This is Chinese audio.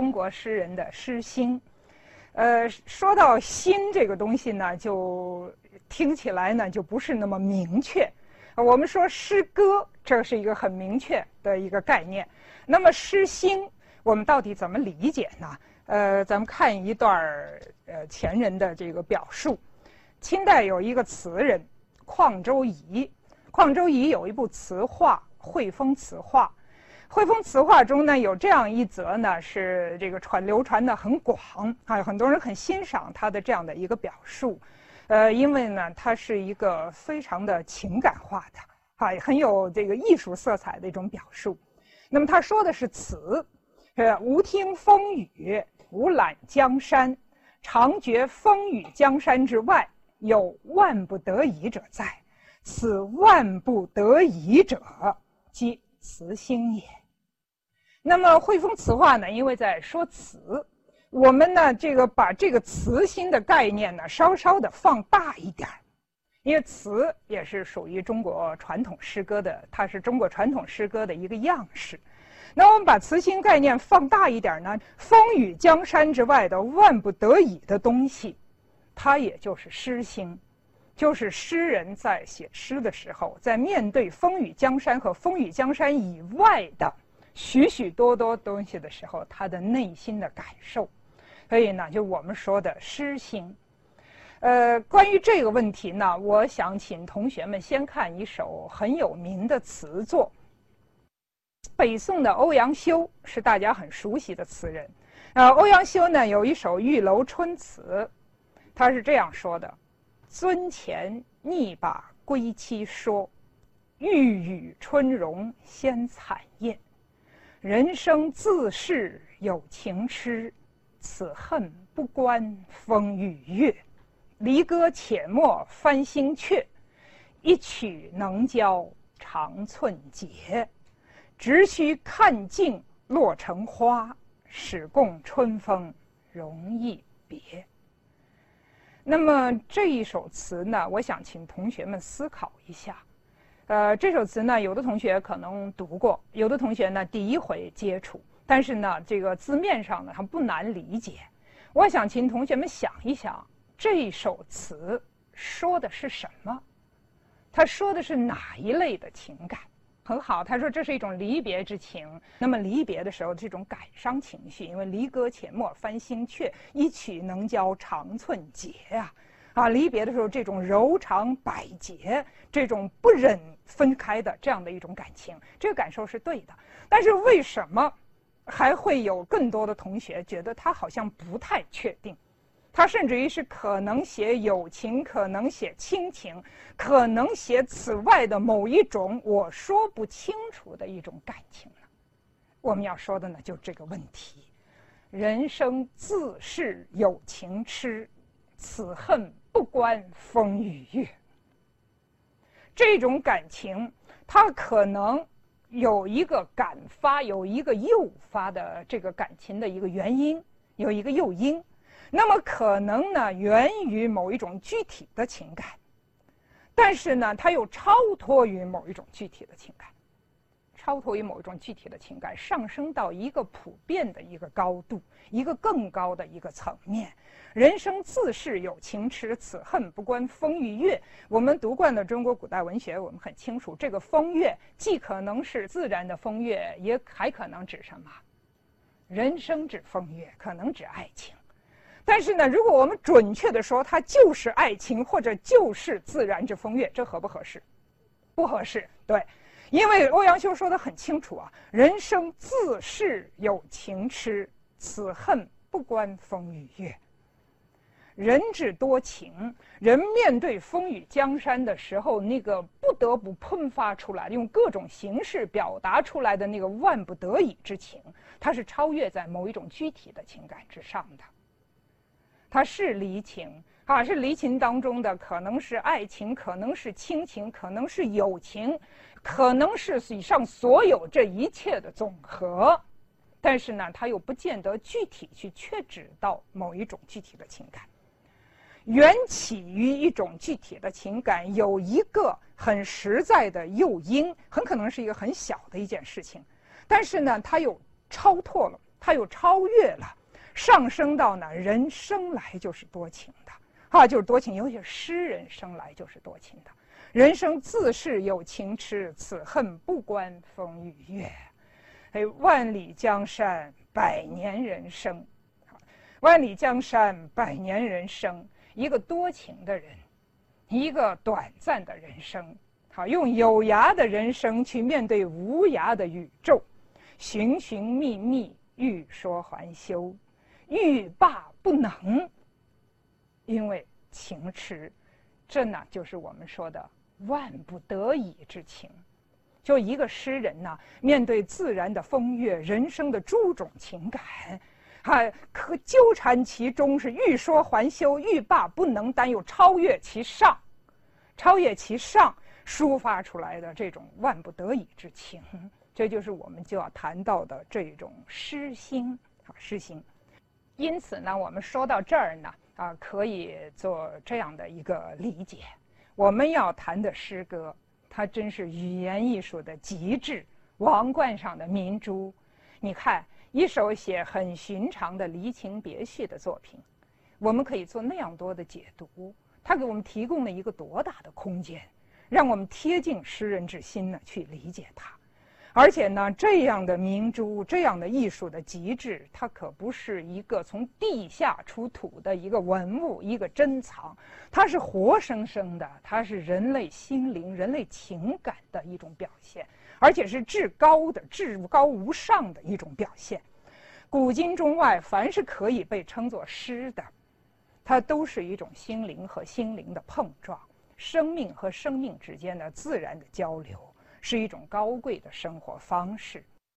中国诗人的诗心。呃，说到心这个东西呢，就听起来呢就不是那么明确。我们说诗歌，这是一个很明确的一个概念。那么诗心，我们到底怎么理解呢？呃，咱们看一段儿呃前人的这个表述。清代有一个词人邝周颐，邝周颐有一部词话《汇风词话》。《汇风词话》中呢有这样一则呢，是这个传流传的很广啊，很多人很欣赏他的这样的一个表述。呃，因为呢，它是一个非常的情感化的啊，很有这个艺术色彩的一种表述。那么他说的是词，呃，无听风雨，无览江山，常觉风雨江山之外。有万不得已者在，此万不得已者，即词心也。那么汇丰词话呢？因为在说词，我们呢这个把这个词心的概念呢稍稍的放大一点因为词也是属于中国传统诗歌的，它是中国传统诗歌的一个样式。那我们把词心概念放大一点呢，风雨江山之外的万不得已的东西。它也就是诗心，就是诗人在写诗的时候，在面对风雨江山和风雨江山以外的许许多多东西的时候，他的内心的感受。所以呢，就我们说的诗心。呃，关于这个问题呢，我想请同学们先看一首很有名的词作。北宋的欧阳修是大家很熟悉的词人。呃，欧阳修呢有一首《玉楼春》词。他是这样说的：“尊前逆把归期说，欲与春容先惨艳。人生自是有情痴，此恨不关风与月。离歌且莫翻新阙，一曲能教长寸结。只须看尽落成花，始共春风容易别。”那么这一首词呢，我想请同学们思考一下。呃，这首词呢，有的同学可能读过，有的同学呢第一回接触。但是呢，这个字面上呢，它不难理解。我想请同学们想一想，这首词说的是什么？他说的是哪一类的情感？很好，他说这是一种离别之情。那么离别的时候，这种感伤情绪，因为离歌且莫翻新阙，一曲能教长寸结呀。啊，啊离别的时候这种柔肠百结，这种不忍分开的这样的一种感情，这个感受是对的。但是为什么还会有更多的同学觉得他好像不太确定？他甚至于是可能写友情，可能写亲情，可能写此外的某一种我说不清楚的一种感情呢。我们要说的呢，就这个问题：人生自是有情痴，此恨不关风雨月。这种感情，它可能有一个感发，有一个诱发的这个感情的一个原因，有一个诱因。那么可能呢，源于某一种具体的情感，但是呢，它又超脱于某一种具体的情感，超脱于某一种具体的情感，上升到一个普遍的一个高度，一个更高的一个层面。人生自是有情痴，此恨不关风与月。我们读惯了中国古代文学，我们很清楚，这个风月既可能是自然的风月，也还可能指什么？人生指风月，可能指爱情。但是呢，如果我们准确的说，它就是爱情，或者就是自然之风月，这合不合适？不合适。对，因为欧阳修说的很清楚啊，人生自是有情痴，此恨不关风与月。人之多情，人面对风雨江山的时候，那个不得不喷发出来，用各种形式表达出来的那个万不得已之情，它是超越在某一种具体的情感之上的。它是离情啊，是离情当中的，可能是爱情，可能是亲情，可能是友情，可能是以上所有这一切的总和。但是呢，它又不见得具体去确指到某一种具体的情感。缘起于一种具体的情感，有一个很实在的诱因，很可能是一个很小的一件事情，但是呢，它又超脱了。它又超越了，上升到呢人生来就是多情的，啊，就是多情，尤其是诗人生来就是多情的。人生自是有情痴，此恨不关风与月。哎，万里江山百年人生，万里江山百年人生，一个多情的人，一个短暂的人生。好，用有涯的人生去面对无涯的宇宙，寻寻觅觅，欲说还休，欲罢不能，因为情痴，这呢就是我们说的万不得已之情。就一个诗人呢，面对自然的风月、人生的诸种情感，还可纠缠其中，是欲说还休，欲罢不能，但又超越其上，超越其上。抒发出来的这种万不得已之情，这就是我们就要谈到的这种诗心啊，诗心。因此呢，我们说到这儿呢，啊，可以做这样的一个理解：我们要谈的诗歌，它真是语言艺术的极致，王冠上的明珠。你看，一首写很寻常的离情别绪的作品，我们可以做那样多的解读，它给我们提供了一个多大的空间。让我们贴近诗人之心呢，去理解它。而且呢，这样的明珠，这样的艺术的极致，它可不是一个从地下出土的一个文物、一个珍藏，它是活生生的，它是人类心灵、人类情感的一种表现，而且是至高的、至高无上的一种表现。古今中外，凡是可以被称作诗的，它都是一种心灵和心灵的碰撞。生命和生命之间的自然的交流，是一种高贵的生活方式。